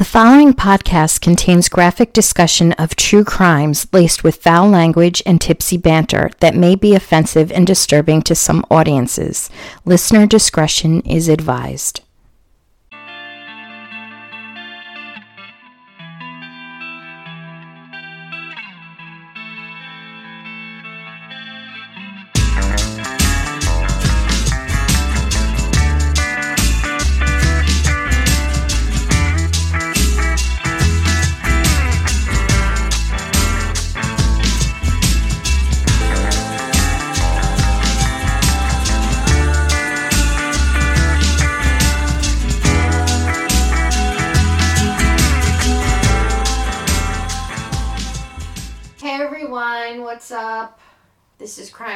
The following podcast contains graphic discussion of true crimes laced with foul language and tipsy banter that may be offensive and disturbing to some audiences. Listener discretion is advised.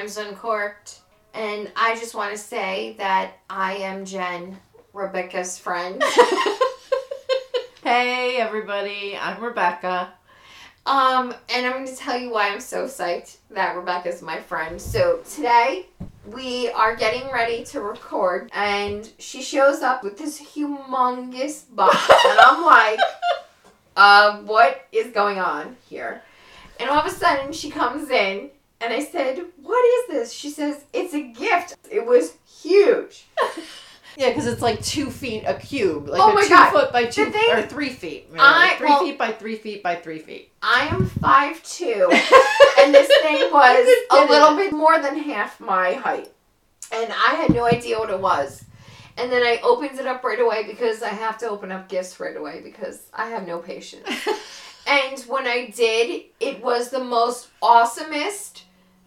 Crimes Uncorked, and I just want to say that I am Jen, Rebecca's friend. Hey everybody, I'm Rebecca. um, and I'm going to tell you why I'm so psyched that Rebecca's my friend. So today we are getting ready to record, and she shows up with this humongous box, and I'm like, uh, what is going on here? And all of a sudden she comes in and I said, What is this? She says, It's a gift. It was huge. Yeah, because it's like two feet a cube, like Oh a my two God. foot by two thing- or three feet. maybe, I- like three well- feet by three feet by three feet. I am five two, and this thing was a little it. bit more than half my height. And I had no idea what it was. And then I opened it up right away because I have to open up gifts right away because I have no patience. And when I did, it was the most awesomest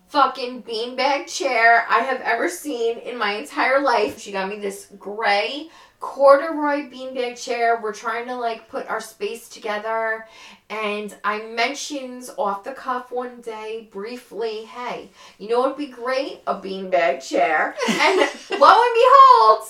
fucking beanbag chair I have ever seen in my entire life. She got me this gray corduroy beanbag chair. We're trying to like put our space together. And I mentioned off the cuff one day briefly, hey, you know what would be great? A beanbag chair. And lo and behold,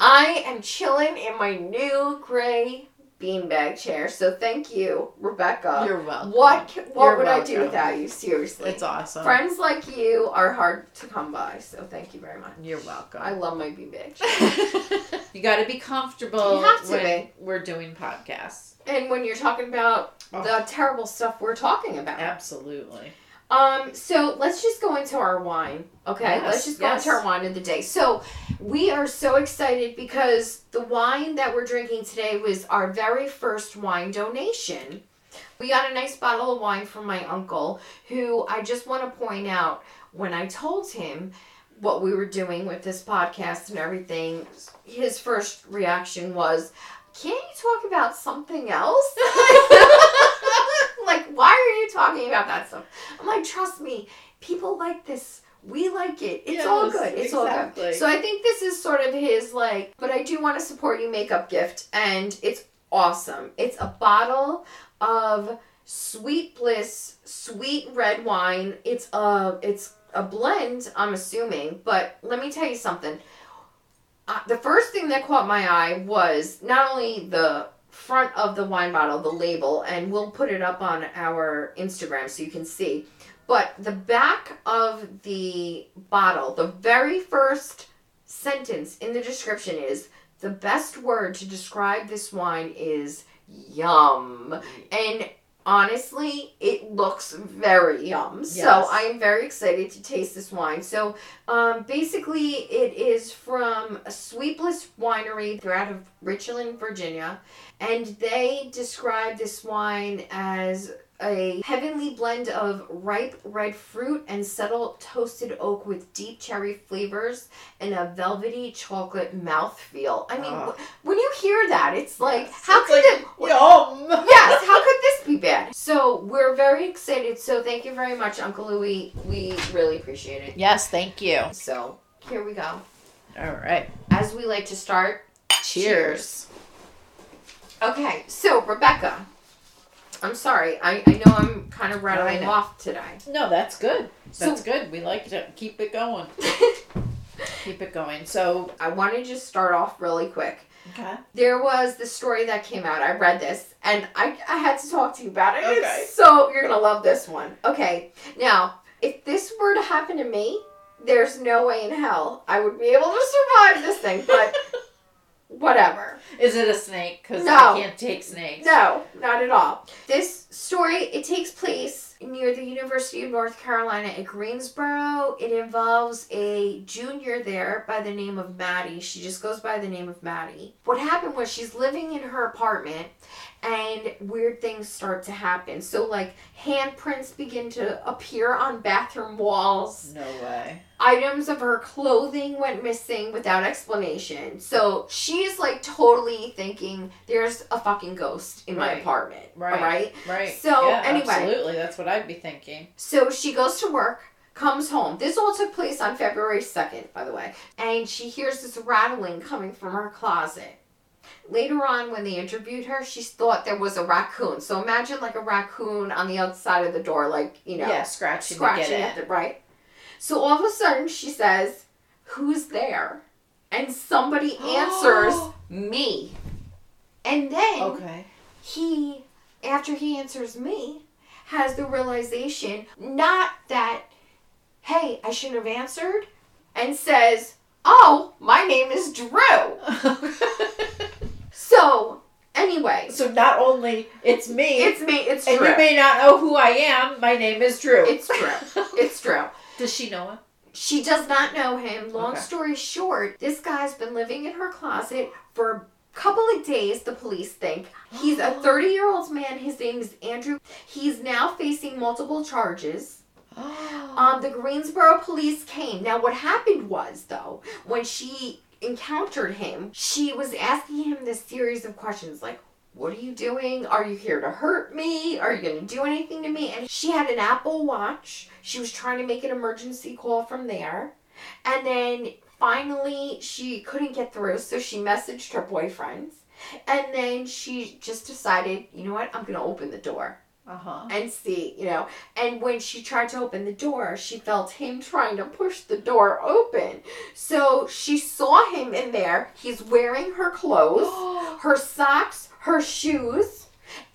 I am chilling in my new gray beanbag chair. So thank you, Rebecca. You're welcome. what what You're would I do without you? Seriously. It's awesome. Friends like you are hard to come by, so thank you very much. You're welcome. I love my beanbag chair. you got to be comfortable You have to when be. we're doing podcasts. and when you're talking about Oh. the terrible stuff we're talking about. Absolutely. Um, so let's just go into our wine. Okay, Yes, let's just go yes. into our wine of the day. So we are so excited because the wine that we're drinking today was our very first wine donation. We got a nice bottle of wine from my uncle, who I just want to point out when I told him what we were doing with this podcast and everything, his first reaction was, Can't you talk about something else? like, why are you talking about that stuff? I'm like, trust me, people like this. We like it. It's all good. It's all good. So I think this is sort of his like, but I do want to support you makeup gift, and it's awesome. It's a bottle of Sweet Bliss sweet red wine. It's a it's a blend, I'm assuming, but let me tell you something. Uh, the first thing that caught my eye was not only the front of the wine bottle, the label, and we'll put it up on our Instagram so you can see. But the back of the bottle, the very first sentence in the description is the best word to describe this wine is yum. And honestly, it looks very yum. So I am very excited to taste this wine. So um, basically, it is from a Sweetless Winery. They're out of Richland, Virginia. And they describe this wine as a heavenly blend of ripe red fruit and subtle toasted oak with deep cherry flavors and a velvety chocolate mouthfeel. I mean, ah. wh- when you hear that, it's like, Yes. how It's could like, it? Yum. yes, how could this be bad? So we're very excited. So thank you very much, Uncle Louie. We really appreciate it. Yes, thank you. So here we go. All right. As we like to start, Cheers. Okay, so Rebecca, I'm sorry. I, I know I'm kind of rattling off today. No, that's good. So- That's good. We like to keep it going. Keep it going. So, I want to just start off really quick. okay. There was the story that came out. I read this and I, I had to talk to you about it. Okay. So you're going to love this one. Okay, now, if this were to happen to me, there's no way in hell I would be able to survive this thing. But whatever. Is it a snake? Because No. I can't take snakes. No, not at all. This story it takes place near the University of North Carolina at Greensboro. It involves a junior there by the name of Maddie. She just goes by the name of Maddie. What happened was she's living in her apartment and weird things start to happen. So like handprints begin to appear on bathroom walls No way. Items of her clothing went missing without explanation. So she's like totally thinking there's a fucking ghost in my apartment. Right. All right. Right. So, yeah, anyway. absolutely, that's what I'd be thinking. So she goes to work, comes home. This all took place on February 2nd, by the way. And she hears this rattling coming from her closet. Later on, when they interviewed her, she thought there was a raccoon. So imagine like a raccoon on the outside of the door, like, you know, yeah, scratching, scratching to at get the right. So all of a sudden she says, Who's there? And somebody answers me. And then. Okay. he, after he answers me, has the realization not that, hey, I shouldn't have answered, and says, Oh, my name is Drew. So, anyway, so not only it's me, it's me, it's and Drew. you may not know who I am. My name is Drew. It's Drew. It's Drew. Does she know him? She does not know him. Long Okay. story short, this guy's been living in her closet for a couple of days, the police think. He's a 30 year old man. His name is Andrew. He's now facing multiple charges. Um, the Greensboro police came. Now, what happened was, though, when she encountered him, she was asking him this series of questions like, what are you doing? Are you here to hurt me? Are you going to do anything to me? And she had an Apple Watch. She was trying to make an emergency call from there. And then finally, she couldn't get through, so she messaged her boyfriend. And then she just decided, you know what? I'm going to open the door Uh huh. and see, you know. And when she tried to open the door, she felt him trying to push the door open. So she saw him in there. He's wearing her clothes, her socks, her shoes,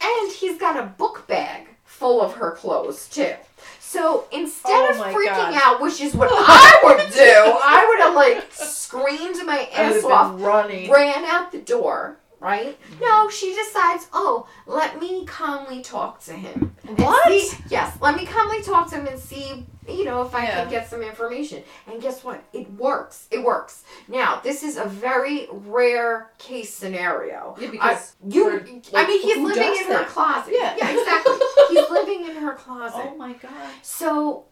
and he's got a book bag full of her clothes too. So instead Oh of freaking God. out, which is what I would do, I would have like screamed my ass off running. ran out the door, right? Mm-hmm. No, she decides, oh, let me calmly talk to him. What? see- yes, let me calmly talk to him and see, you know, if I Yeah. can get some information. And guess what? It works. It works. Now, this is a very rare case scenario. Yeah, because You, for- I mean, he's living in her closet. Yeah. yeah exactly. he's living in her closet. Oh my god. So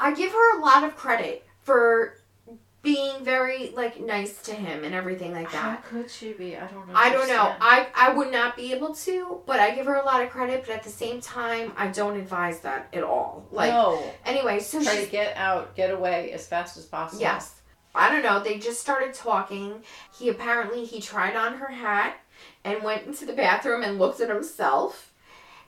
I give her a lot of credit for being very like nice to him and everything like that. How could she be? I don't know. I don't know. I I would not be able to, but I give her a lot of credit, but at the same time I don't advise that at all. Like no. anyway, so Try to get out, get away as fast as possible. Yes. I don't know. They just started talking. He apparently he tried on her hat and went into the bathroom and looked at himself.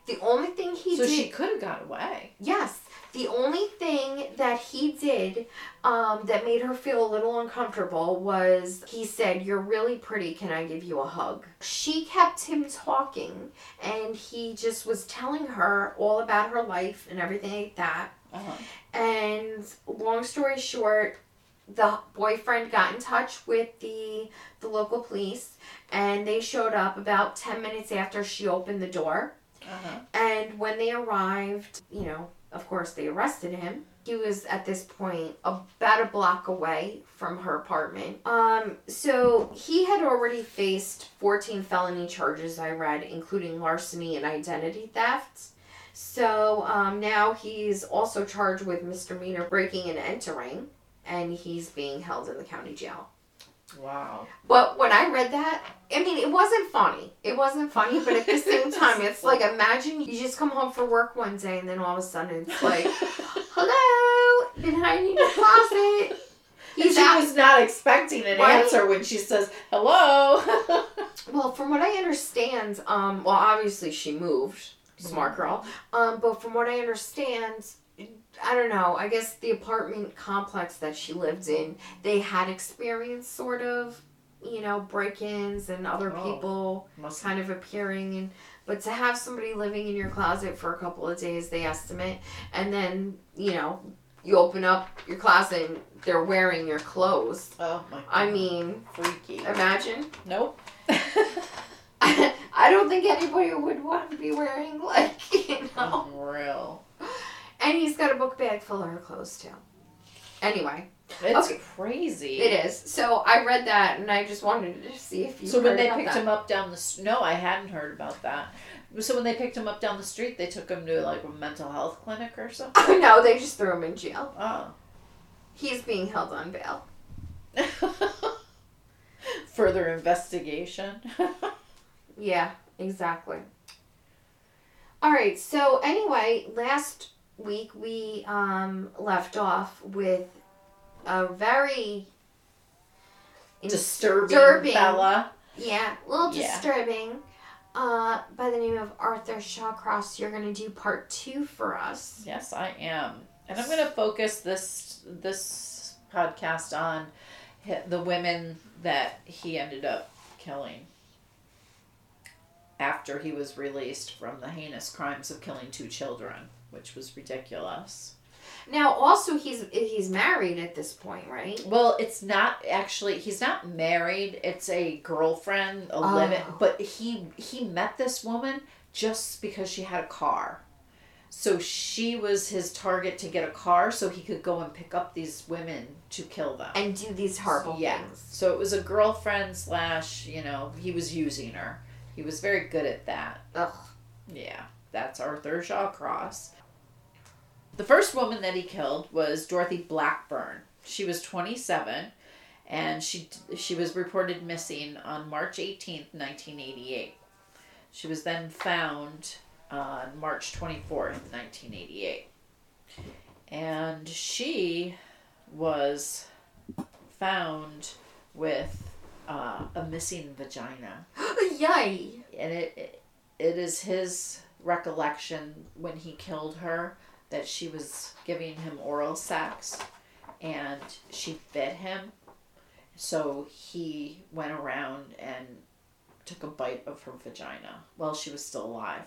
The only thing he So did she could have got away. Yes. The only thing that he did um, that made her feel a little uncomfortable was he said, You're really pretty. Can I give you a hug? She kept him talking and he just was telling her all about her life and everything like that. Uh-huh. And long story short, the boyfriend got in touch with the the local police and they showed up about 10 minutes after she opened the door. Uh-huh. And when they arrived, you know, of course, they arrested him. He was at this point about a block away from her apartment. Um, so he had already faced 14 felony charges, I read, including larceny and identity theft. So um, now he's also charged with misdemeanor breaking and entering, and he's being held in the county jail. Wow. But when I read that, I mean, it wasn't funny. It wasn't funny, but at the same time, it's like imagine you just come home for work one day and then all of a sudden it's like, hello, behind your closet. And He's she out. was not expecting an Right? answer when she says hello. Well, from what I understand, um, well, obviously she moved, smart girl. Um, but from what I understand, I don't know. I guess the apartment complex that she lived in, they had experienced sort of, you know, break-ins and other Oh. people Must kind of appearing and but to have somebody living in your closet for a couple of days they estimate and then you know you open up your closet and they're wearing your clothes. Oh my. I mean, freaky. imagine. Nope. I don't think anybody would want to be wearing like you know. Real. And he's got a book bag full of her clothes too. Anyway, It's Okay. crazy. it is. So I read that and I just wanted to see if you. So when they picked that. him up down the no, I hadn't heard about that. So when they picked him up down the street, they took him to like a mental health clinic or something. No, they just threw him in jail. Oh. He's being held on bail. Further investigation. Yeah, exactly. All right. So anyway, last week we um left off with a very disturbing, Disturbing. Bella. Yeah, a little Yeah. disturbing. Uh, by the name of Arthur Shawcross, you're gonna do part two for us. Yes, I am, and I'm going to focus this this podcast on the women that he ended up killing after he was released from the heinous crimes of killing two children, which was ridiculous. Now, also, he's he's married at this point, right? Well, it's not actually he's not married. It's a girlfriend, a Oh. but he he met this woman just because she had a car. So she was his target to get a car so he could go and pick up these women to kill them. And do these horrible yeah. things. So it was a girlfriend slash, you know, he was using her. He was very good at that. Ugh. Yeah, that's Arthur Shawcross. The first woman that he killed was Dorothy Blackburn. She was 27 and she she was reported missing on March 18th, 1988. She was then found on March 24th, 1988. And she was found with uh, a missing vagina Yay! and it it is his recollection when he killed her that she was giving him oral sex and she fed him. So he went around and took a bite of her vagina while she was still alive.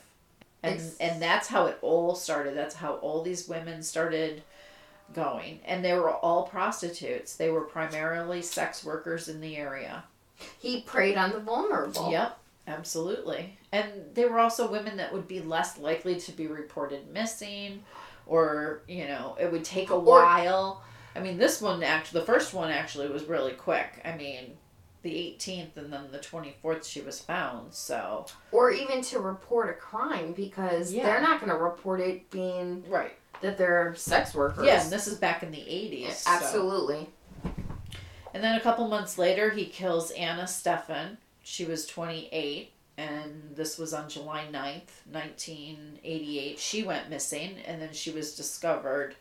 And It's- and that's how it all started. That's how all these women started going. And they were all prostitutes. They were primarily sex workers in the area. He preyed on the vulnerable. Yep, absolutely. And they were also women that would be less likely to be reported missing or, you know, it would take a while. I mean, this one actually, the first one actually was really quick. I mean, the 18th and then the 24th she was found, so. Or even to report a crime because Yeah. they're not going to report it being Right. that they're sex workers. Yeah, and this is back in the 80s. so- Absolutely. And then a couple months later, he kills Anna Steffen. She was 28, and this was on July 9th, 1988. She went missing, and then she was discovered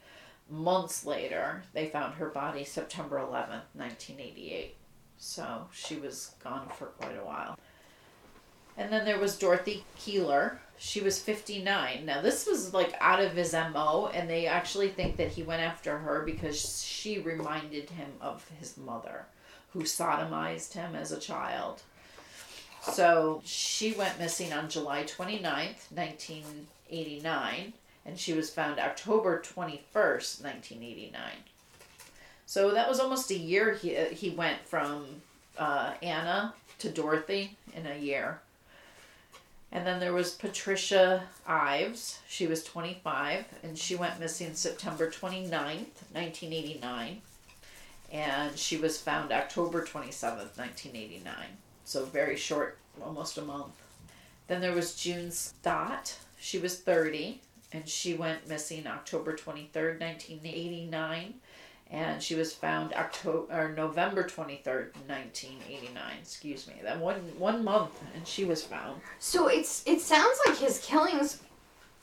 months later. They found her body September 11th, 1988. So she was gone for quite a while. And then there was Dorothy Keeler. She was 59. Now, this was like out of his MO, and they actually think that he went after her because she reminded him of his mother, who sodomized him as a child. So she went missing on July 29th, 1989, and she was found October 21st, 1989. So that was almost a year he, he went from uh, Anna to Dorothy in a year. And then there was Patricia Ives. She was 25 and she went missing September 29th, 1989. And she was found October 27th, 1989. So very short, almost a month. Then there was June Stott. She was 30 and she went missing October 23rd, 1989 and she was found October or November 23rd, 1989. Excuse me. That one one month and she was found. So it's it sounds like his killings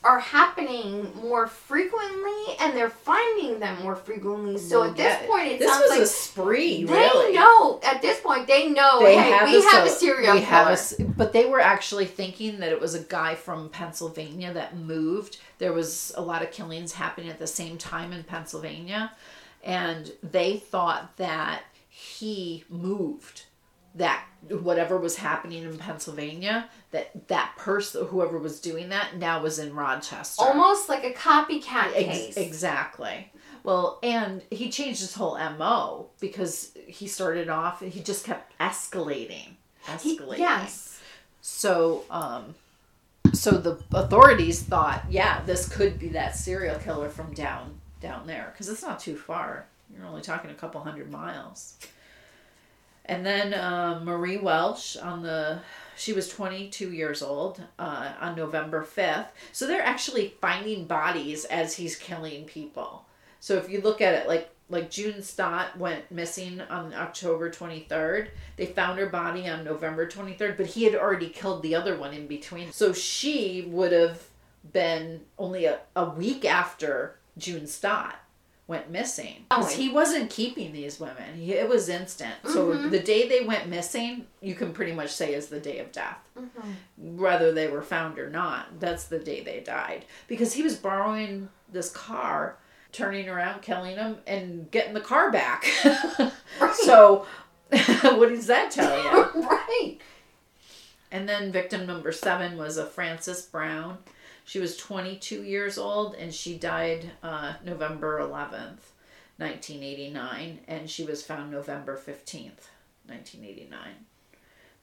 are happening more frequently and they're finding them more frequently. So Well, at this point it this sounds was like a spree, they really. know at this point they know They hey, have we a have a serial we killer. have a but they were actually thinking that it was a guy from Pennsylvania that moved. There was a lot of killings happening at the same time in Pennsylvania, and they thought that he moved. That whatever was happening in Pennsylvania, that that person, whoever was doing that, now was in Rochester. Almost like a copycat Ex- case. exactly. Well, and he changed his whole MO because he started off, and he just kept escalating. He- Escalating. yes. So, um, so the authorities thought, yeah, this could be that serial killer from down down there because it's not too far. You're only talking a couple hundred miles. And then uh, Marie Welch on the she was 22 years old uh, on November 5th. So they're actually finding bodies as he's killing people. So if you look at it like like June Stott went missing on October 23rd. They found her body on November 23rd, but he had already killed the other one in between. So she would have been only a, a week after June Stott went missing. Oh. he wasn't keeping these women. He, it was instant. So mm-hmm. the day they went missing, you can pretty much say is the day of death. Mm-hmm. Whether they were found or not, that's the day they died. Because he was borrowing this car, turning around, killing them, and getting the car back. So, what does that tell you? right. And then victim number seven was a Frances Brown. She was 22 years old and she died uh, November 11th, 1989. And she was found November 15th, 1989.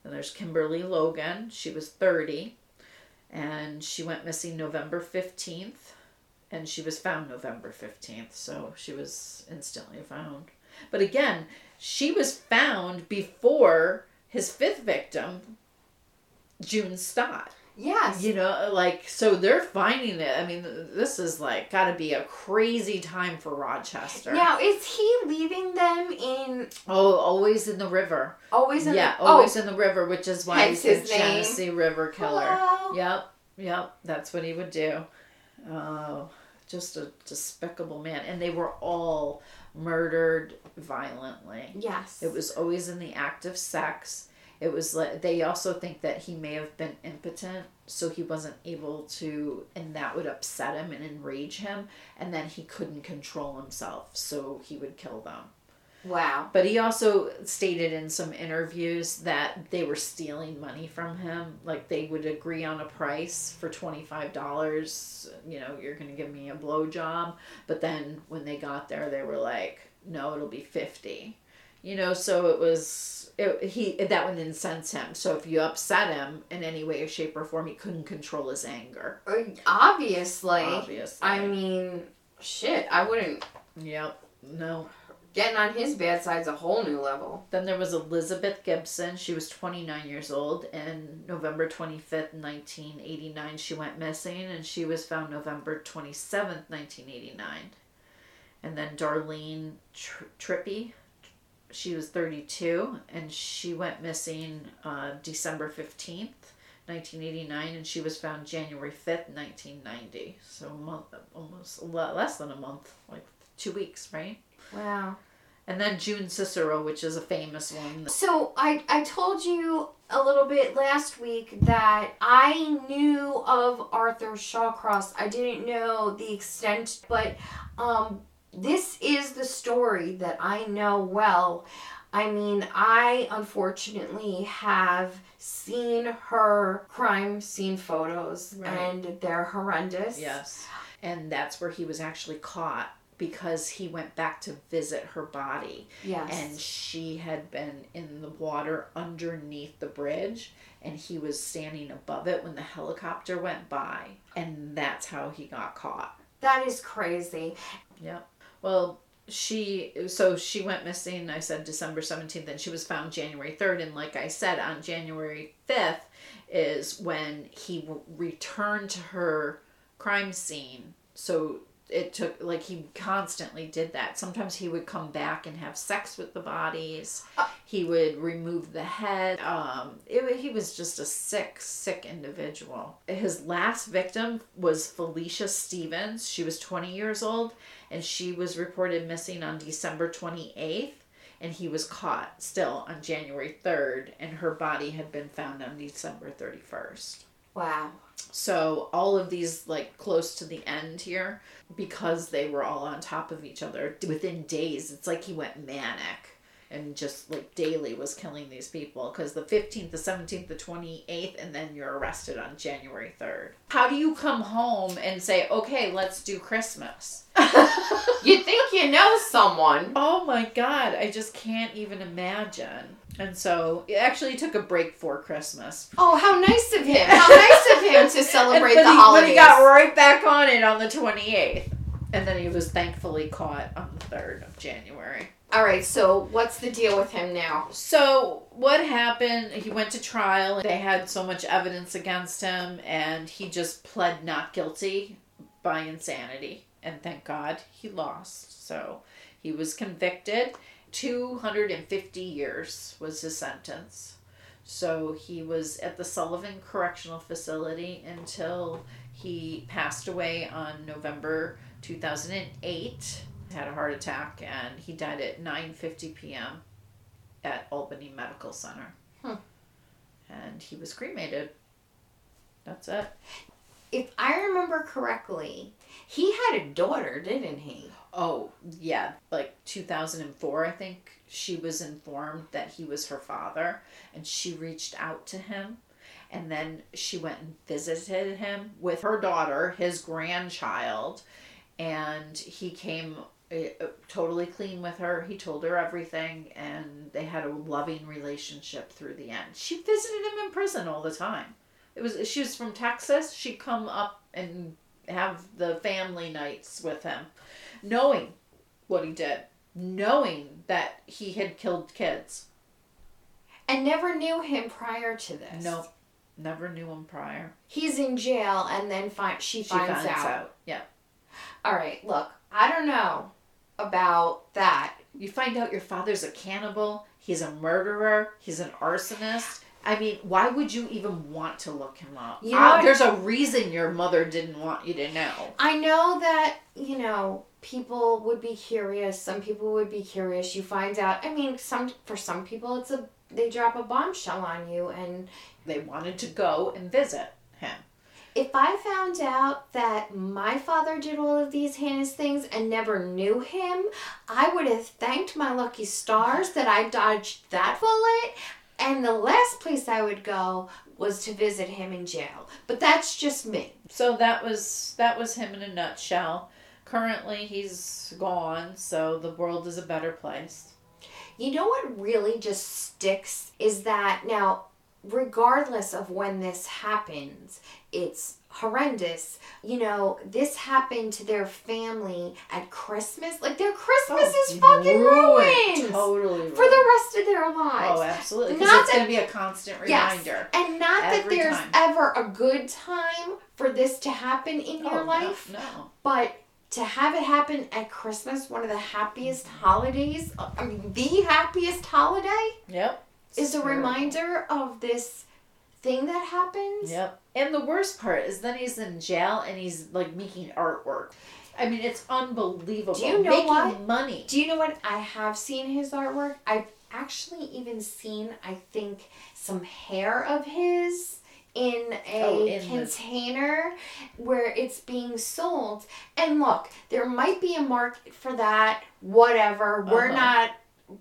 Then there's Kimberly Logan. She was 30 and she went missing November 15th and she was found November 15th. So she was instantly found. But again, she was found before his fifth victim, June Stott. Yes. You know, like so they're finding it. I mean, this is like got to be a crazy time for Rochester. Now, is he leaving them in Oh, always in the river. always in yeah, the, always oh, in the river, which is why Hence he's the. Genesee River Killer. Hello. Yep, yep, that's what he would do. Oh, just a despicable man. And they were all murdered violently. Yes. It was always in the act of sex. It was like they also think that he may have been impotent, so he wasn't able to, and that would upset him and enrage him, and then he couldn't control himself, so he would kill them. Wow. But he also stated in some interviews that they were stealing money from him. Like they would agree on a price for $25. You know, you're going to give me a blowjob. But then when they got there, they were like, no, it'll be 50 You know, so it was, it, he, that would incense him. So if you upset him in any way, shape, or form, he couldn't control his anger. Uh, Obviously. Obviously. I mean, shit. I wouldn't. Yep. No. Getting on his bad side's a whole new level. Then there was Elizabeth Gibson. She was 29 years old, and November 25th, 1989, she went missing, and she was found November 27th, 1989. And then Darlene Tr- Trippi, she was 32, and she went missing uh, December 15th, 1989, and she was found January 5th, 1990. So a month, almost a lot less than a month, like two weeks, right? Wow. And then June Cicero, which is a famous one. So I I told you a little bit last week that I knew of Arthur Shawcross. I didn't know the extent, but um this is the story that I know well. I mean, I unfortunately have seen her crime scene photos Right. and they're horrendous. Yes. And that's where he was actually caught because he went back to visit her body. Yes. And she had been in the water underneath the bridge and he was standing above it when the helicopter went by. And that's how he got caught. that is crazy. Yep. Well, she so she went missing. I said December seventeenth, and she was found January third. And like I said, on January fifth is when he w- returned to her crime scene. So it took like he constantly did that. Sometimes he would come back and have sex with the bodies. He would remove the head. Um, it, he was just a sick, sick individual. His last victim was Felicia Stephens. She was 20 years old and she was reported missing on December 28th. And he was caught still on January 3rd, and her body had been found on December 31st. Wow. So all of these like close to the end here because they were all on top of each other within days. It's like he went manic. And just like daily was killing these people because the 15th the 17th the 28th and then you're arrested on january 3rd how do you come home and say okay let's do christmas you think you know someone. oh my god i just can't even imagine and so it actually took a break for christmas Oh, how nice of him. How nice of him to celebrate the he, holidays. But he got right back on it on the 28th. And then he was thankfully caught on the 3rd of January. All right, so what's the deal with him now? So, what happened? He went to trial. They had so much evidence against him, and he just pled not guilty by insanity. And thank God he lost. So, he was convicted. 250 years was his sentence. So, he was at the Sullivan Correctional Facility until he passed away on November 2008 had a heart attack and he died at 9:50 p.m. at Albany Medical Center. Hmm. And he was cremated. That's it. If I remember correctly, he had a daughter, didn't he? Oh, yeah, like 2004 I think she was informed that he was her father and she reached out to him and then she went and visited him with her daughter, his grandchild, and he came Uh, totally clean with her. He told her everything, and they had a loving relationship through the end. She visited him in prison all the time. It was she was from Texas. She'd come up and have the family nights with him, knowing what he did, knowing that he had killed kids. And never knew him prior to this. Nope, never knew him prior. He's in jail, and then fi- she, She finds, finds out. out. Yeah, All right, look, I don't know about that. you find out your father's a cannibal. He's a murderer. He's an arsonist. I mean, why would you even want to look him up? You know there's a reason your mother didn't want you to know. I know that, you know, people would be curious. Some people would be curious. You find out. I mean, some for some people, it's a they drop a bombshell on you, and They wanted to go and visit him. If I found out that my father did all of these heinous things and never knew him, I would have thanked my lucky stars that I dodged that bullet. And the last place I would go was to visit him in jail. But that's just me. So that was that was him in a nutshell. Currently, he's gone, so the world is a better place. You know what really just sticks is that now, regardless of when this happens, it's horrendous. You know, this happened to their family at Christmas. Like their Christmas is oh, fucking ruined Totally ruined. for the rest of their lives. Oh, absolutely. Because it's going to be a constant Yes. reminder. And not that there's time. ever a good time for this to happen in Oh, your life, No. but to have it happen at Christmas, one of the happiest holidays, I mean, the happiest holiday, Yep. is a reminder of this thing that happens. Yep. And the worst part is then he's in jail and he's like making artwork. I mean, it's unbelievable. Do you know making what? money. Do you know what? I have seen his artwork. I've actually even seen, I think, some hair of his in a Oh, in the- container where it's being sold. And look, there might be a market for that, whatever. We're Uh-huh. not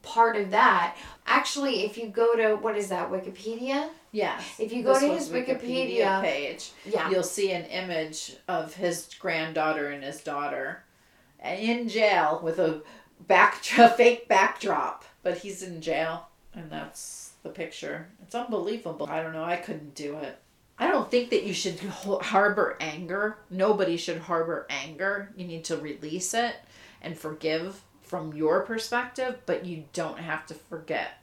part of that. Actually, if you go to, what is that, Wikipedia? Yes. If you go This to his Wikipedia- page, Yeah. you'll see an image of his granddaughter and his daughter in jail with a back a fake backdrop, but he's in jail, and that's the picture. It's unbelievable. I don't know. I couldn't do it. I don't think that you should harbor anger. Nobody should harbor anger. You need to release it and forgive from your perspective, but you don't have to forget.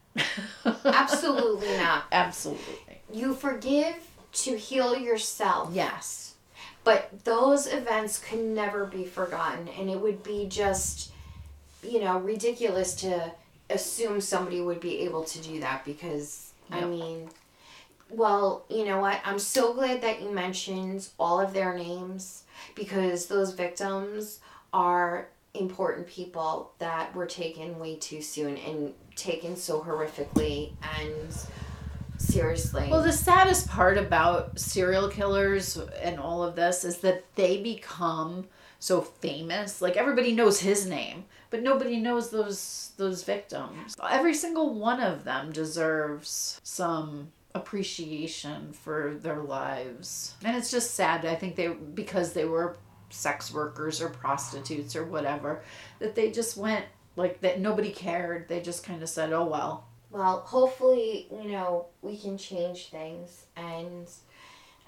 Absolutely not. Absolutely. You forgive to heal yourself. Yes. But those events could never be forgotten, and it would be just, you know, ridiculous to assume somebody would be able to do that because, I mean, well, you know what? I'm so glad that you mentioned all of their names because those victims are important people that were taken way too soon and taken so horrifically and seriously. Well, the saddest part about serial killers and all of this is that they become so famous. Like everybody knows his name, but nobody knows those those victims. Every single one of them deserves some appreciation for their lives. And it's just sad. I think they because they were sex workers or prostitutes or whatever that they just went like that nobody cared. They just kind of said, "Oh well." Well, hopefully, you know, we can change things and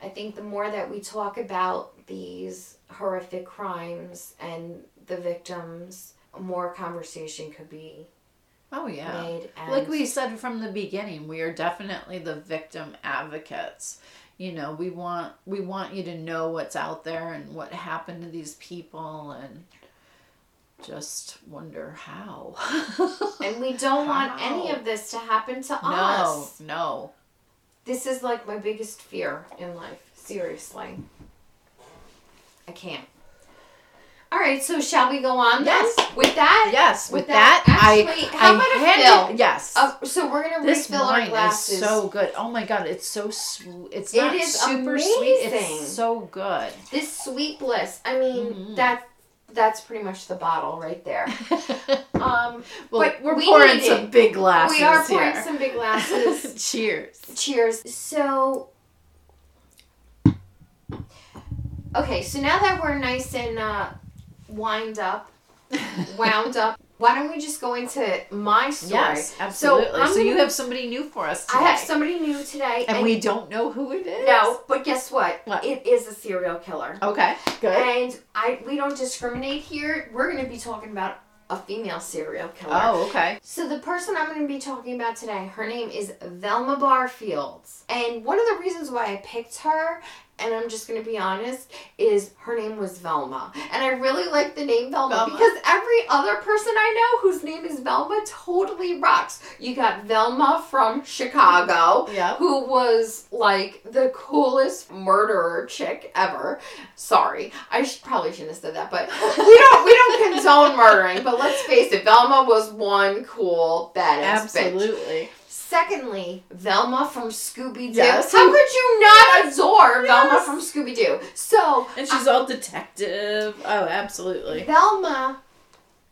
I think the more that we talk about these horrific crimes and the victims, more conversation could be Oh yeah. made. Like we said from the beginning, we are definitely the victim advocates. You know, we want we want you to know what's out there and what happened to these people and just wonder how. and we don't want any of this to happen to no, us. no. no. This is like my biggest fear in life. Seriously. I can't. All right, so shall we go on then? Yes. With that? Yes, with, With that, that, I actually, how I about a fill? Yes. Uh, so we're gonna this refill our wine glasses. is so good. Oh my god, it's so sweet. It's It not super sweet. It's so good. This sweet bliss. I mean, Mhm. that that's pretty much the bottle right there. Um, well, But we're we pouring some big glasses we are pouring here. some big glasses. Cheers. Cheers. So, okay, so now that we're nice and uh, wind up, wound up, why don't we just go into my story? Yes, absolutely. I'm So, you have somebody new for us today. I have somebody new today, and, we don't know who it is. no, but guess what? What? It is a serial killer, Okay. Good. and I we don't discriminate here. We're going to be talking about a female serial killer. Oh, okay. So the person I'm going to be talking about today, her name is Velma Barfield. And one of the reasons why I picked her, and I'm just to be honest, is her name was Velma. And I really like the name Velma, Velma. because every other person I know whose name is Velma totally rocks. You got Velma from Chicago. Yeah. Who was like the coolest murderer chick ever? Sorry, I sh- probably shouldn't have said that, but we don't we don't condone murdering. But let's face it, Velma was one cool badass bitch. Secondly, Velma from Scooby Doo. Yes. How could you not adore Velma Yes. from Scooby Doo? So And she's all detective. Oh, absolutely. Velma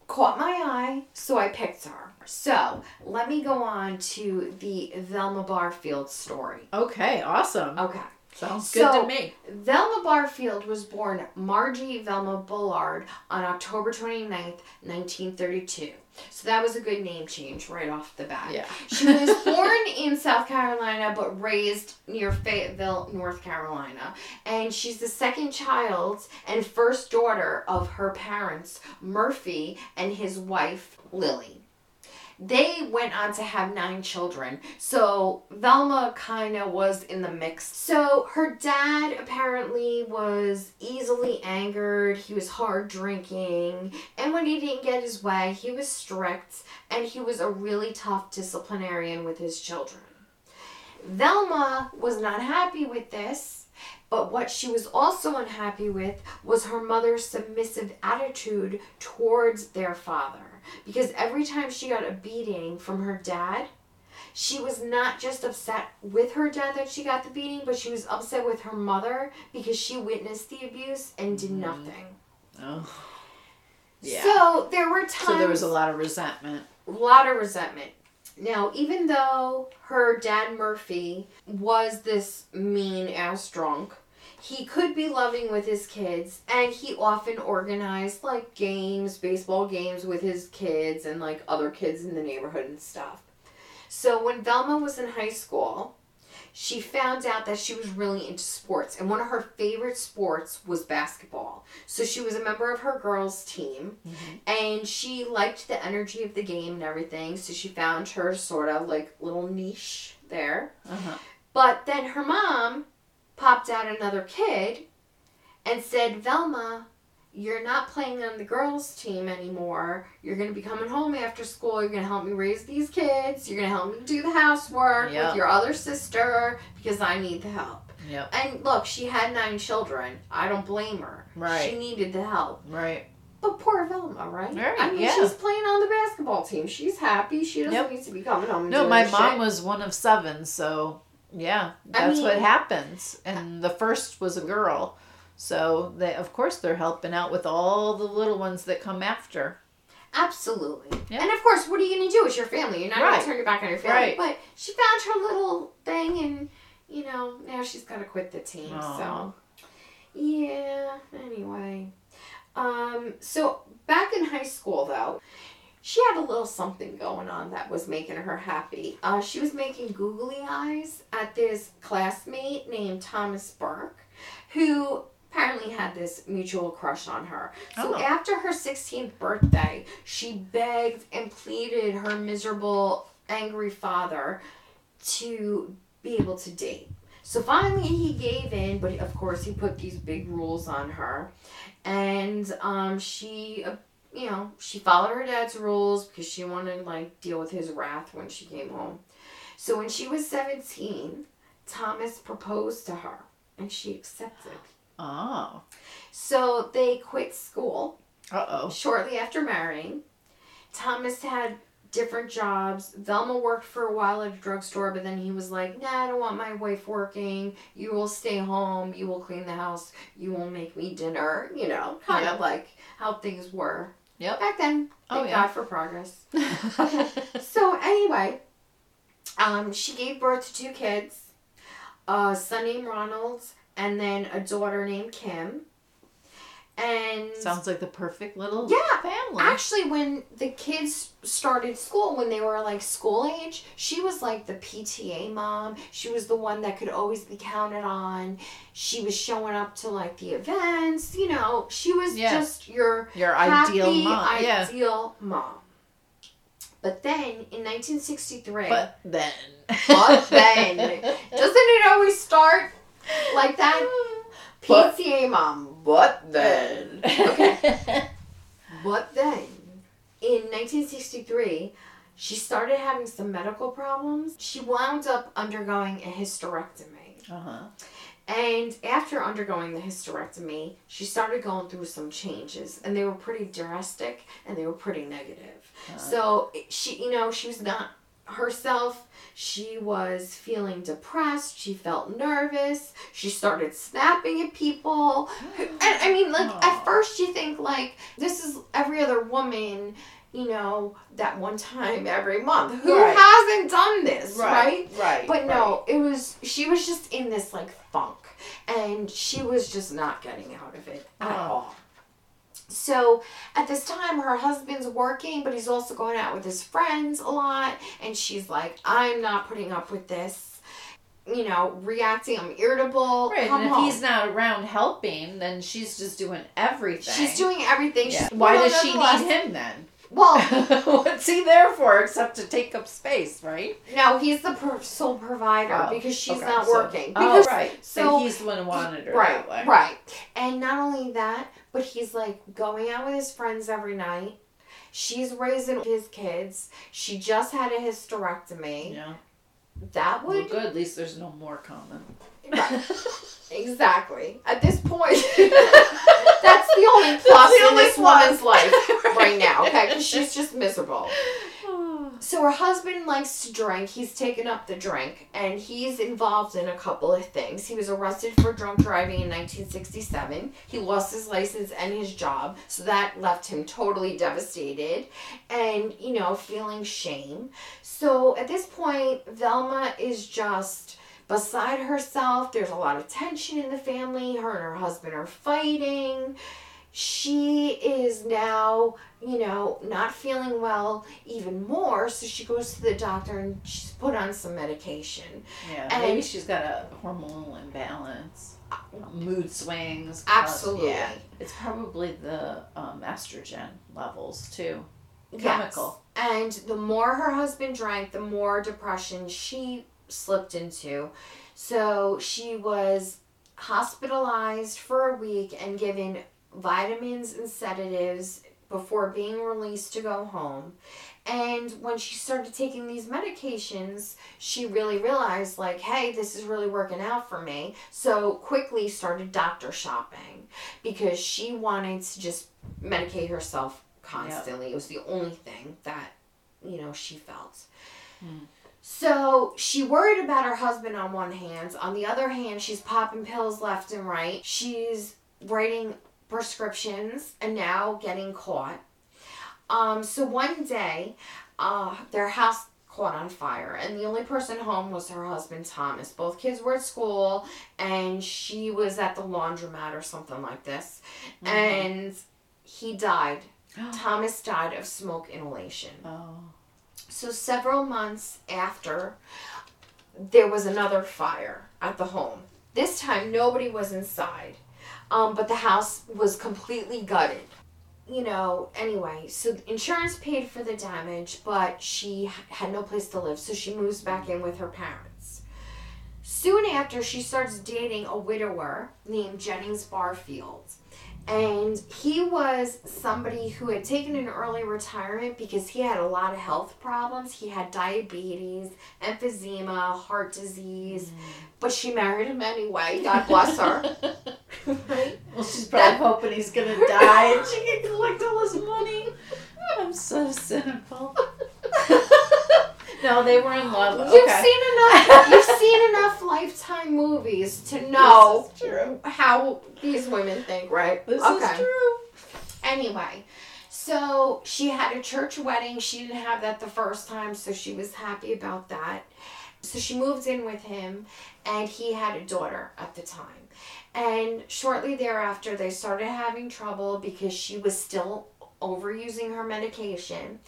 caught my eye, so I picked her. So let me go on to the Velma Barfield story. Okay, awesome. Okay. Sounds good So- to me. Velma Barfield was born Margie Velma Bullard on October 29th, 1932. So that was a good name change right off the bat. Yeah. She was born in South Carolina but raised near Fayetteville, North Carolina. And she's the second child and first daughter of her parents, Murphy, and his wife, Lily. They went on to have nine children, so Velma kind of was in the mix. So her dad apparently was easily angered, he was hard drinking, and when he didn't get his way, he was strict, and he was a really tough disciplinarian with his children. Velma was not happy with this, but what she was also unhappy with was her mother's submissive attitude towards their father. Because every time she got a beating from her dad, she was not just upset with her dad that she got the beating, but she was upset with her mother because she witnessed the abuse and did mm-hmm. nothing. Oh. Yeah. So there were times So there was a lot of resentment. a lot of resentment. Now, even though her dad Murphy was this mean ass drunk, he could be loving with his kids, and he often organized like games, baseball games with his kids and like other kids in the neighborhood and stuff. So when Velma was in high school, she found out that she was really into sports, and one of her favorite sports was basketball. So she was a member of her girls' team, and she liked the energy of the game and everything. So she found her sort of like little niche there. Uh-huh. But then her mom popped out another kid and said, Velma, you're not playing on the girls' team anymore. You're going to be coming home after school. You're going to help me raise these kids. You're going to help me do the housework Yep. with your other sister because I need the help. Yep. And look, she had nine children. I don't blame her. Right. She needed the help. Right. But poor Velma, right? Right, I mean, yeah. she's playing on the basketball team. She's happy. She doesn't Yep. need to be coming home. And No, my mom shit. was one of seven, so yeah, I that's what happens. And the first was a girl, So they, of course, they're helping out with all the little ones that come after. Absolutely. Yeah. And of course, what are you going to do? It's your family. You're not going to turn your back on your family. Right. But she found her little thing, and you know now she's got to quit the team. Aw. So yeah. Anyway, um, so back in high school though. She had a little something going on that was making her happy. Uh, she was making googly eyes at this classmate named Thomas Burke, who apparently had this mutual crush on her. So Oh. after her 16th birthday, she begged and pleaded her miserable, angry father to be able to date. So finally he gave in, but of course he put these big rules on her. And um, she, uh, you know, she followed her dad's rules because she wanted to like deal with his wrath when she came home. So when she was 17, Thomas proposed to her and she accepted. Oh. So they quit school Uh oh. shortly after marrying. Thomas had different jobs. Velma worked for a while at a drugstore, but then he was like, nah, I don't want my wife working. You will stay home. You will clean the house. You will make me dinner. You know, kind Yeah. of like how things were Yep. back then. Oh, Thank yeah. God for progress. So anyway, um, she gave birth to two kids, a son named Ronald, and then a daughter named Kim. And Sounds like the perfect little Yeah, family. actually, when the kids started school, when they were like school age, she was like the PTA mom. She was the one that could always be counted on. She was showing up to like the events. You know, she was Yeah. just your Your happy, ideal mom. yeah. mom. But then in 1963, But then. But then. doesn't it always start like that? But- PTA mom. But then. Okay. But then, in 1963, she started having some medical problems. She wound up undergoing a hysterectomy. Uh huh. And after undergoing the hysterectomy, she started going through some changes, and they were pretty drastic and they were pretty negative. So she, you know, she was not herself. She was feeling depressed. She felt nervous. She started snapping at people. And I mean, like Aw. at first you think like this is every other woman, you know, that one time every month who Right. hasn't done this, right? Right. But no, it was she was just in this like funk and she was just not getting out of it at Oh. all. So at this time her husband's working, but he's also going out with his friends a lot and she's like, I'm not putting up with this. You know, reacting, I'm irritable. Right, come and if home. he's not around helping, then she's just doing everything. She's doing everything. Yeah. She's, Why well, does she need him then? Well, What's he there for except to take up space, right? no, he's the per- sole provider Oh, because she's okay, not so- working. Oh, right. so- So he's the one who wanted her right, that way. right. And not only that, but he's like going out with his friends every night. She's raising his kids. She just had a hysterectomy. Yeah. That Well, would good. At least there's no more coming. Right. exactly. At this point, that's the only plus the in only this plus. woman's life right now. Okay, because she's just miserable. So her husband likes to drink. He's taken up the drink, and he's involved in a couple of things. He was arrested for drunk driving in 1967. He lost his license and his job, so that left him totally devastated, and you know, feeling shame. So at this point, Velma is just beside herself. There's a lot of tension in the family. Her and her husband are fighting. She is now, you know, not feeling well even more. So she goes to the doctor and she's put on some medication. Yeah. And- maybe she's got a hormonal imbalance, mood swings. Absolutely. Yeah. It's probably the um, estrogen levels too. Yes. Chemical. And the more her husband drank, the more depression she slipped into. So she was hospitalized for a week and given vitamins and sedatives before being released to go home. And when she started taking these medications, she really realized, like, hey, this is really working out for me. So quickly started doctor shopping because she wanted to just medicate herself constantly. It was the only thing that, you know, she felt. Hmm. So she worried about her husband on one hand. On the other hand, she's popping pills left and right. She's writing prescriptions and now getting caught. Um, so one day, uh, their house caught on fire, and the only person home was her husband Thomas. Both kids were at school, and she was at the laundromat or something like this, and he died. Thomas died of smoke inhalation. Oh. So several months after, there was another fire at the home. This time, nobody was inside, um, but the house was completely gutted. You know, anyway, so insurance paid for the damage, but she had no place to live, so she moves back in with her parents. Soon after, she starts dating a widower named Jennings Barfield. And he was somebody who had taken an early retirement because he had a lot of health problems. He had diabetes, emphysema, heart disease. Mm. But she married him anyway. God bless her. right? Well, she's probably hoping he's gonna die and she can collect all his money. I'm so cynical. no, they were in love. You've okay. seen enough. You've seen enough Lifetime movies to know how these women think, right? This is true. Anyway, so she had a church wedding. She didn't have that the first time, so she was happy about that. So she moved in with him, and he had a daughter at the time. And shortly thereafter, they started having trouble because she was still overusing her medication.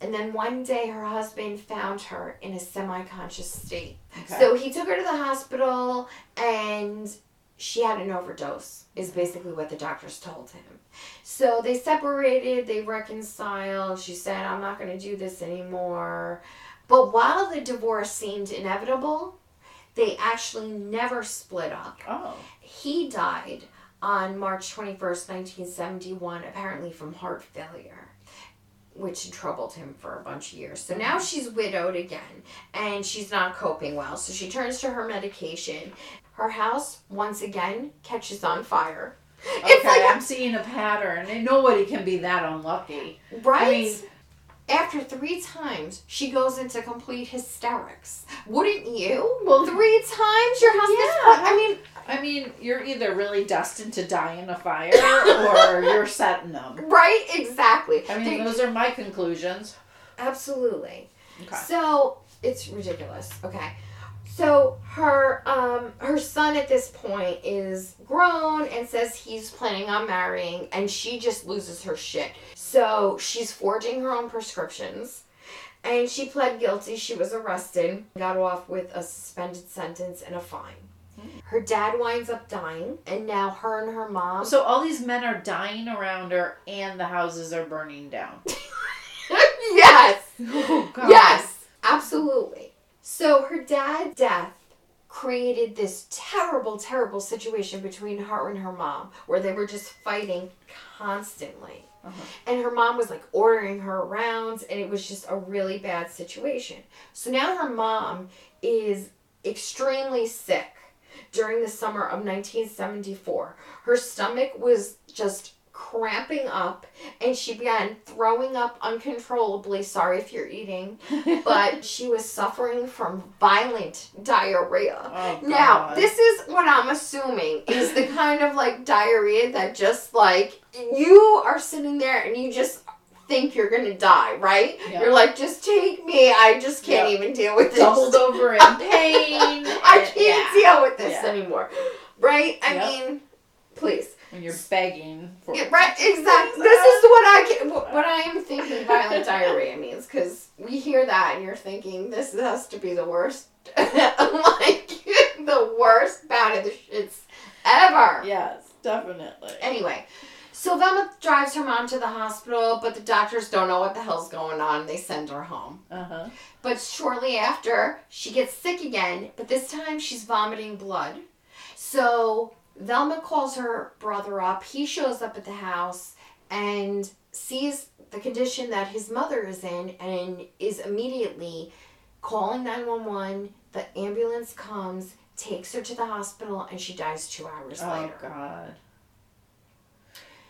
And then one day, her husband found her in a semi conscious state. Okay. So he took her to the hospital, and she had an overdose, is basically what the doctors told him. So they separated, they reconciled. She said, I'm not going to do this anymore. But while the divorce seemed inevitable, they actually never split up. Oh. He died on March 21st, 1971, apparently from heart failure, which troubled him for a bunch of years. So now she's widowed again, and she's not coping well. So she turns to her medication. Her house, once again, catches on fire. Okay, It's like I'm seeing a pattern, and nobody can be that unlucky. Right? I mean- After three times, she goes into complete hysterics. Wouldn't you? Well, three times your husband's. Yeah. I mean, I mean, you're either really destined to die in a fire, or you're setting them. right? Exactly. I mean, They- those are my conclusions. absolutely. Okay. So it's ridiculous. Okay. So her um her son at this point is grown and says he's planning on marrying and she just loses her shit. So she's forging her own prescriptions. And she pled guilty. She was arrested, got off with a suspended sentence and a fine. Her dad winds up dying, and now her and her mom. So all these men are dying around her, and the houses are burning down. yes! Oh God. Yes, absolutely. So her dad's death created this terrible, terrible situation between her and her mom where they were just fighting constantly. Uh-huh. And her mom was like ordering her around, and it was just a really bad situation. So now her mom is extremely sick during the summer of 1974. Her stomach was just cramping up, and she began throwing up uncontrollably. Sorry if you're eating, but she was suffering from violent diarrhea. Oh, Now, this is what I'm assuming is the kind of like diarrhea that just like you are sitting there and you just think you're gonna die, right? Yeah. You're like, just take me. I just can't Yeah. even deal with this. doubled over in pain. I can't yeah. deal with this Yeah. anymore. Right? I Yep. mean, please. When you're begging for Yeah, right, exactly. This is what I can, what, what I am thinking violent diarrhea means because we hear that and you're thinking this has to be the worst, like the worst bout of the shits ever. Yes, definitely. Anyway, so Velma drives her mom to the hospital, but the doctors don't know what the hell's going on. They send her home. Uh huh. But shortly after, she gets sick again, but this time she's vomiting blood. So Velma calls her brother up. He shows up at the house and sees the condition that his mother is in and is immediately calling 911. The ambulance comes, takes her to the hospital, and she dies two hours Oh later. God.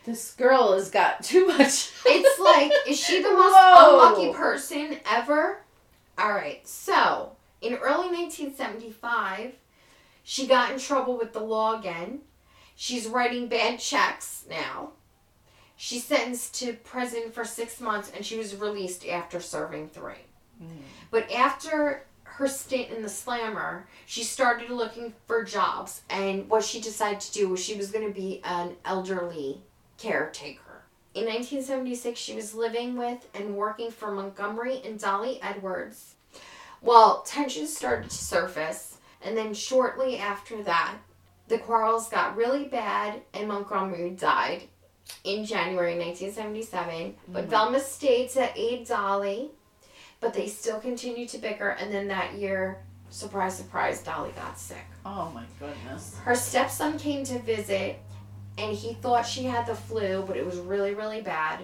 This girl has got too much. It's like, is she the most Whoa. unlucky person ever? All right, so in early 1975, she got in trouble with the law again. She's writing bad checks now. She's sentenced to prison for six months and she was released after serving three. Mm. But after her stint in the slammer, she started looking for jobs. And what she decided to do was she was going to be an elderly caretaker. In 1976, she was living with and working for Montgomery and Dolly Edwards. Well, tensions started to surface, and then shortly after that, the quarrels got really bad, and Montgomery died in January 1977. But mm-hmm. Velma stayed to aid Dolly, but they still continued to bicker, and then that year, surprise, surprise, Dolly got sick. Oh my goodness. Her stepson came to visit and he thought she had the flu, but it was really, really bad.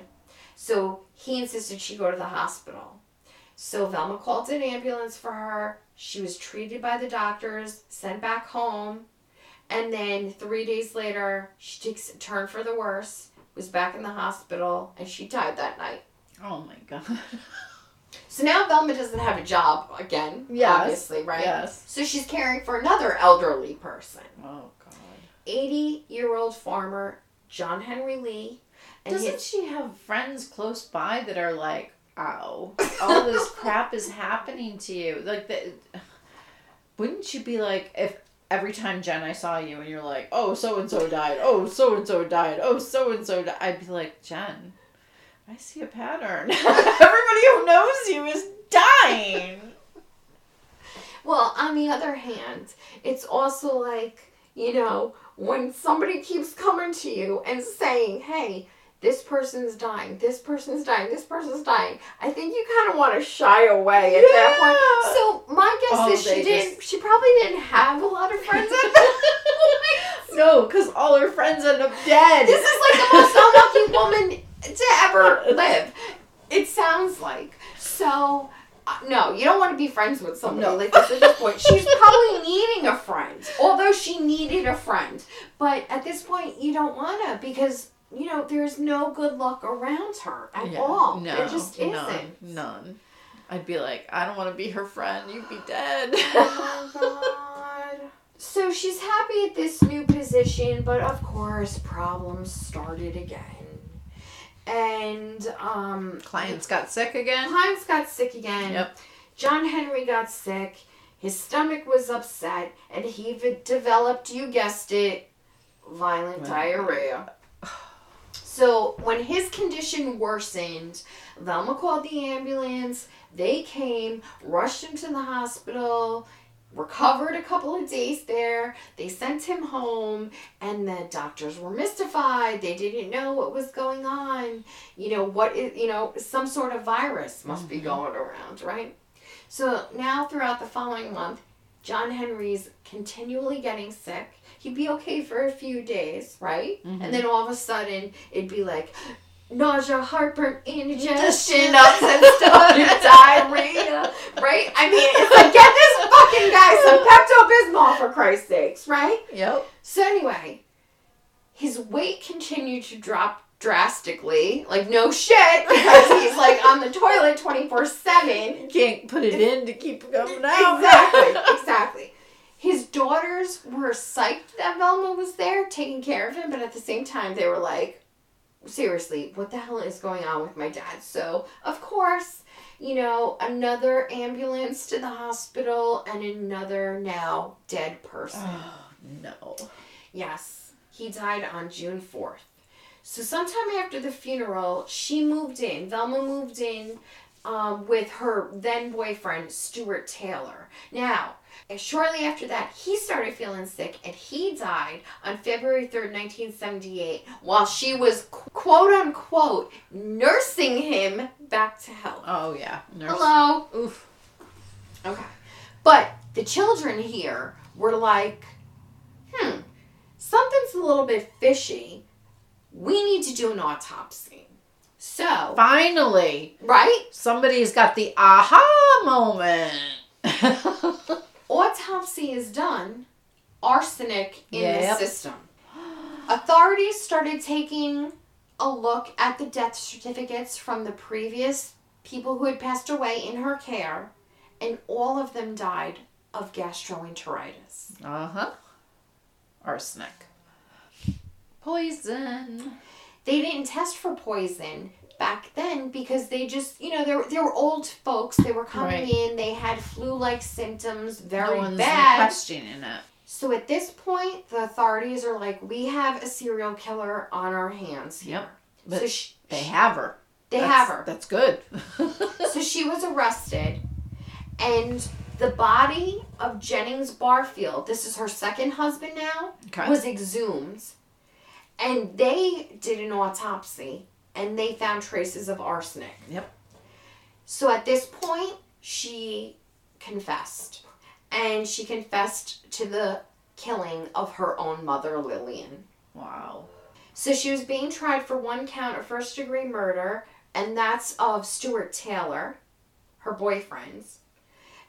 So he insisted she go to the hospital. So Velma called an ambulance for her. She was treated by the doctors, sent back home, and then three days later, she takes a turn for the worse, was back in the hospital, and she died that night. Oh my god. So now Velma doesn't have a job again, Yes. obviously, right? Yes. So she's caring for another elderly person. Oh. 80 year old farmer John Henry Lee. And Doesn't his, she have friends close by that are like, "Ow, all this crap is happening to you"? Like, the, wouldn't you be like, if every time Jen I saw you and you're like, "Oh, so and so died. Oh, so and so died. Oh, so and so died," I'd be like, Jen, I see a pattern. Everybody who knows you is dying. well, on the other hand, it's also like, you know, when somebody keeps coming to you and saying, hey, this person's dying, this person's dying, this person's dying. I think you kind of want to shy away at that Yeah. point. So my guess Oh, is she didn't. just- She probably didn't have a lot of friends at that point. No, because all her friends end up dead. This is like the most unlucky woman to ever live. It sounds like. So, Uh, no, you don't want to be friends with somebody No. like this at this point. She's probably needing a friend, although she needed a friend. But at this point, you don't want to because, you know, there's no good luck around her at Yeah, all. No, there just isn't. none, none. I'd be like, I don't want to be her friend. You'd be dead. Oh, God. So she's happy at this new position, but of course, problems started again. And um, Clients got sick again. Clients got sick again. Yep. John Henry got sick. His stomach was upset, and he developed, you guessed it, violent diarrhea. So when his condition worsened, Velma called the ambulance. They came, rushed him to the hospital, recovered a couple of days there. They sent him home, and the doctors were mystified. They didn't know what was going on. You know, what is, you know, some sort of virus must be Mhm. going around, right? So now, throughout the following month, John Henry's continually getting sick. He'd be okay for a few days, right? Mhm. And then all of a sudden, it'd be like nausea, heartburn, indigestion, upset stomach, diarrhea, right? I mean, it's like, get fucking guy some Pepto Bismol for Christ's sakes, right? Yep. So, anyway, his weight continued to drop drastically. Like, no shit, because he's like on the toilet 24 7. You can't put it in to keep it coming out. Exactly, exactly. His daughters were psyched that Velma was there taking care of him, but at the same time, they were like, seriously, what the hell is going on with my dad? So, of course, you know, another ambulance to the hospital and another now dead person. Oh, no. Yes, he died on June 4th. So, sometime after the funeral, she moved in. Velma moved in um, with her then boyfriend, Stuart Taylor. Now, shortly after that, he started feeling sick and he died on February 3rd, 1978, while she was quote unquote nursing him back to health. Oh, yeah. Nurse. Hello. Oof. Okay. But the children here were like, hmm, something's a little bit fishy. We need to do an autopsy. So, Finally, right? somebody's got the aha moment. Autopsy is done. Arsenic in Yep. the system. Authorities started taking a look at the death certificates from the previous people who had passed away in her care, and all of them died of gastroenteritis. uh huh. Arsenic. Poison. They didn't test for poison back then because they just, you know, they were, they were old folks. They were coming Right. in. They had flu-like symptoms, No very one's bad. questioning it. So at this point, the authorities are like, "We have a serial killer on our hands here." Yep. But so sh- They have her. they That's- have her. That's good. So she was arrested, and the body of Jennings Barfield, this is her second husband now, okay. was exhumed. And they did an autopsy and they found traces of arsenic. Yep. So at this point, she confessed. And she confessed to the killing of her own mother, Lillian. wow. So she was being tried for one count of first degree murder, and that's of Stuart Taylor, her boyfriend.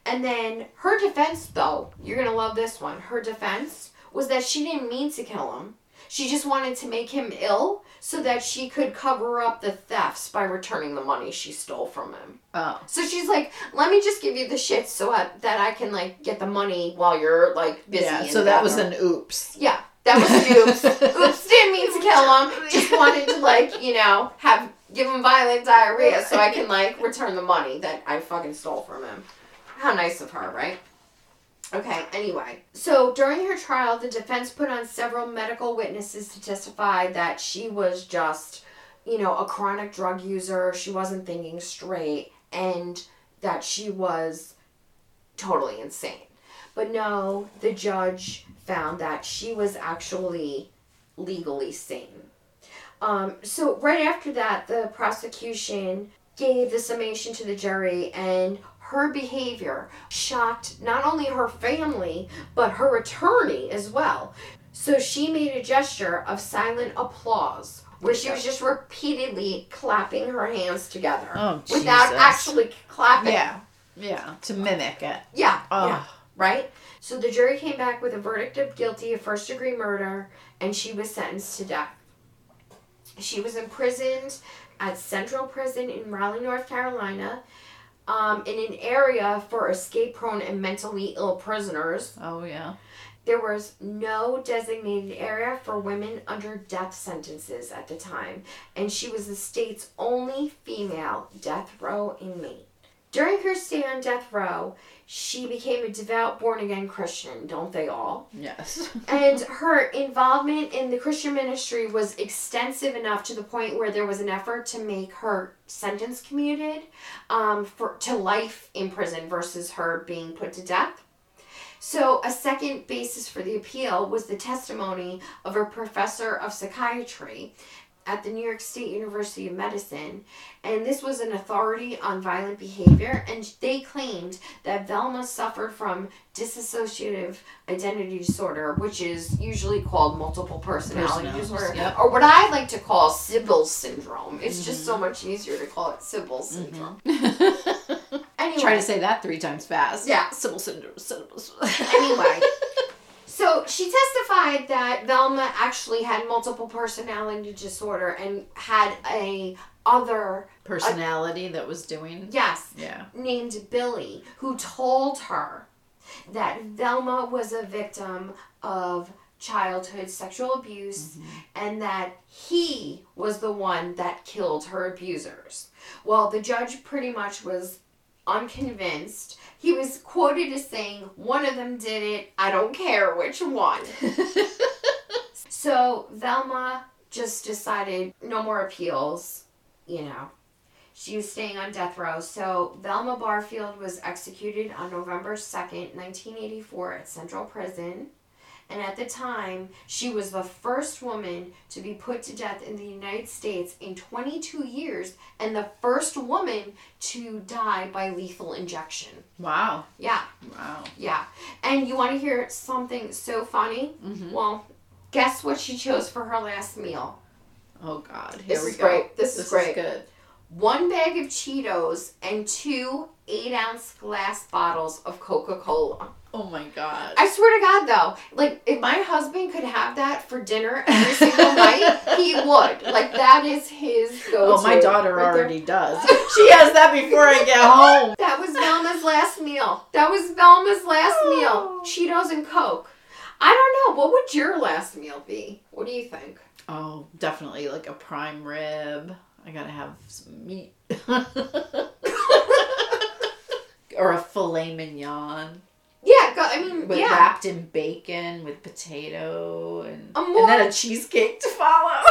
And then her defense, though, you're gonna love this one. Her defense was that she didn't mean to kill him. She just wanted to make him ill so that she could cover up the thefts by returning the money she stole from him. Oh. So she's like, "Let me just give you the shit so I, that I can like get the money while you're like busy." Yeah. So that was bathroom." an oops. Yeah, that was an oops. oops, didn't mean to kill him. Just wanted to like, you know, have give him violent diarrhea so I can like return the money that I fucking stole from him. How nice of her, right? Okay, anyway. So during her trial, the defense put on several medical witnesses to testify that she was just, you know, a chronic drug user, she wasn't thinking straight, and that she was totally insane. But no, the judge found that she was actually legally sane. Um, so right after that, the prosecution gave the summation to the jury, and her behavior shocked not only her family but her attorney as well. So she made a gesture of silent applause. Where she was just repeatedly clapping her hands together Oh, without Jesus. actually clapping. Yeah. Yeah. To mimic it. Yeah. Oh. yeah. Right? So the jury came back with a verdict of guilty of first degree murder and she was sentenced to death. She was imprisoned at Central Prison in Raleigh, North Carolina, um, in an area for escape prone and mentally ill prisoners. Oh yeah. There was no designated area for women under death sentences at the time, and she was the state's only female death row inmate. During her stay on death row, she became a devout born again Christian, don't they all? Yes. And her involvement in the Christian ministry was extensive enough to the point where there was an effort to make her sentence commuted um, for to life in prison versus her being put to death. So, a second basis for the appeal was the testimony of a professor of psychiatry at the New York State University of Medicine. And this was an authority on violent behavior. And they claimed that Velma suffered from dissociative identity disorder, which is usually called multiple personality Personalities, disorder, yep. or what I like to call Sybil syndrome. It's just so mm-hmm. much easier to call it Sybil mm-hmm. syndrome. Anyway, Try to say that three times fast. Yeah. Sybil syndrome. Sybil. anyway. So she testified that Velma actually had multiple personality disorder and had a other Personality that was doing. yes Yeah. named Billy who told her that Velma was a victim of childhood sexual abuse mm-hmm. and that he was the one that killed her abusers. Well, the judge pretty much was unconvinced. He was quoted as saying, One of them did it, I don't care which one. so Velma just decided no more appeals, you know. She was staying on death row. So Velma Barfield was executed on November 2nd, 1984 at Central Prison. And at the time, she was the first woman to be put to death in the United States in 22 years and the first woman to die by lethal injection. Wow. Yeah, Wow. yeah. And you want to hear something so funny? Mhm. Well, guess what she chose for her last meal? Oh God. Here This we is go. great. This is great. good. One bag of Cheetos and two eight ounce glass bottles of Coca Cola. Oh my God. I swear to God, though, like if my husband could have that for dinner every single night, he would. Like that is his go-to. Well, my daughter right there. already does. She has that before I get home. That was Velma's last meal. That was Velma's last oh. meal. Oh. Cheetos and Coke. I don't know. What would your last meal be? What do you think? Oh, definitely like a prime rib. I gotta have some meat. or a filet mignon Yeah, I mean, with yeah. wrapped in bacon with potato and, A and more- then a cheesecake to follow.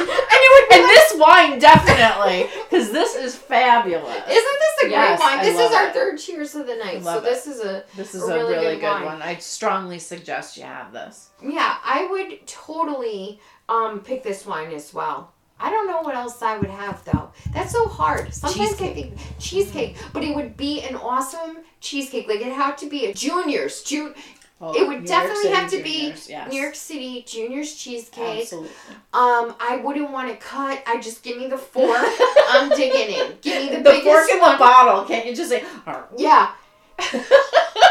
and and this wine definitely, because this is fabulous. Isn't this a Yes, great wine? I This is our it. third cheers of the night. So this is a This is a a really really, good good, one. I strongly suggest you have this. yeah. I would totally um pick this wine as well. I don't know what else I would have though. That's so hard. Sometimes Cheesecake. I think cheesecake, but it would be an awesome cheesecake. Like it had to be a juniors. June. Oh, It would New definitely have to be yes. New York City juniors cheesecake. Absolutely. Um, I wouldn't want to cut. I just give me the fork. I'm digging in. Give me the, The, biggest fork in the bottle. Can't you just say? "Arr." Yeah.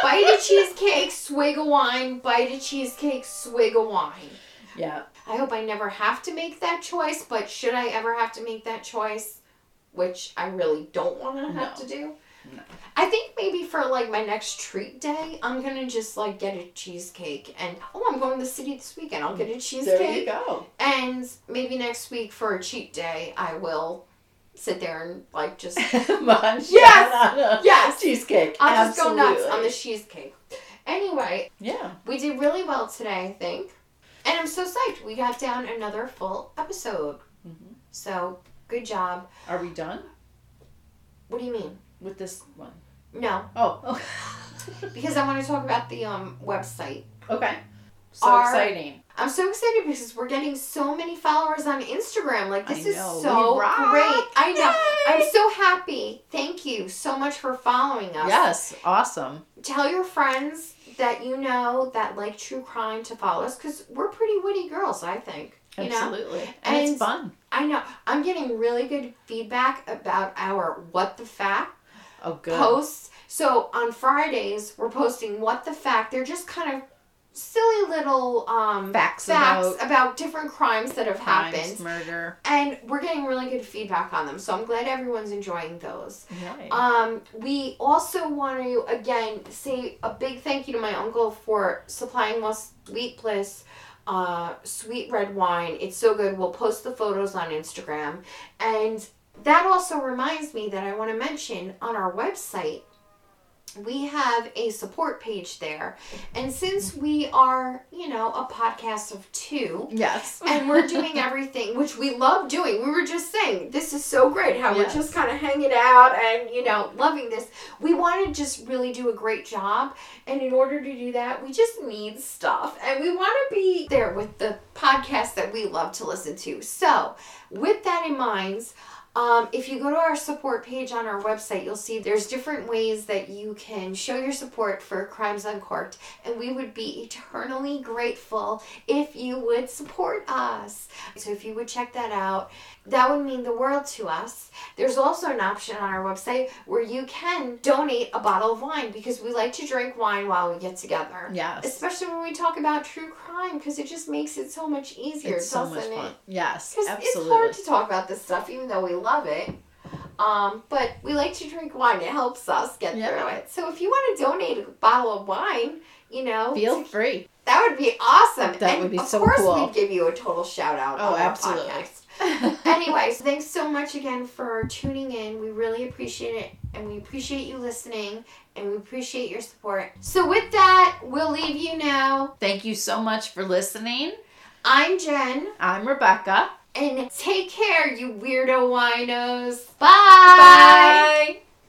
bite a cheesecake, swig of wine, bite a cheesecake, swig of wine. yeah. I hope I never have to make that choice, but should I ever have to make that choice, which I really don't want to have No. to do, No. I think maybe for like my next treat day, I'm gonna just like get a cheesecake and oh, I'm going to the city this weekend. I'll get a cheesecake. There you go. and maybe next week for a cheat day, I will sit there and like just Munch Yes! down on a yes, cheesecake. I'll just go nuts on the cheesecake. Anyway, Yeah. We did really well today, I think. And I'm so psyched. We got down another full episode. Mhm. So, good job. Are we done What do you mean? with this one? No, Oh. because I want to talk about the um website. okay. So Our- exciting. I'm so excited because we're getting so many followers on Instagram. Like this is so great. I know. Yay! I'm so happy. Thank you so much for following us. Yes. Awesome. Tell your friends that you know that like true crime to follow us because we're pretty witty girls, I think. You know? Absolutely. And, And- it's fun. I know. I'm getting really good feedback about our what the fact Oh, good. posts. So on Fridays, we're posting what the fact. They're just kind of silly little um, Facts facts about about different crimes that have crimes, happened. murder. And we're getting really good feedback on them. So I'm glad everyone's enjoying those. Right. Um, we also want to again say a big thank you to my uncle for supplying us Sweet Bliss uh, sweet red wine. It's so good. We'll post the photos on Instagram. And that also reminds me that I want to mention on our website, we have a support page there. And since we are, you know, a podcast of two, yes. and we're doing everything which we love doing. We were just saying this is so great how Yes. we're just kind of hanging out and you know loving this. We want to just really do a great job, and in order to do that, we just need stuff, and we want to be there with the podcast that we love to listen to. So, with that in mind. Um, if you go to our support page on our website, you'll see there's different ways that you can show your support for Crimes Uncorked, and we would be eternally grateful if you would support us. So if you would check that out, that would mean the world to us. There's also an option on our website where you can donate a bottle of wine because we like to drink wine while we get together. Yes. Especially when we talk about true crime because it just makes it so much easier, It's so much it? fun. Yes. Because it's hard to talk about this stuff even though we love it. Um, but we like to drink wine. It helps us get Yeah. through it. So if you want to donate a bottle of wine, you know, Feel free. that would be awesome. That and would be of so course cool. we'd give you a total shout out. Oh, absolutely. podcast. Anyways, thanks so much again for tuning in. We really appreciate it, and we appreciate you listening, and we appreciate your support. So with that, we'll leave you now. Thank you so much for listening. I'm Jen, I'm Rebecca. and take care, you weirdo winos. Bye. Bye.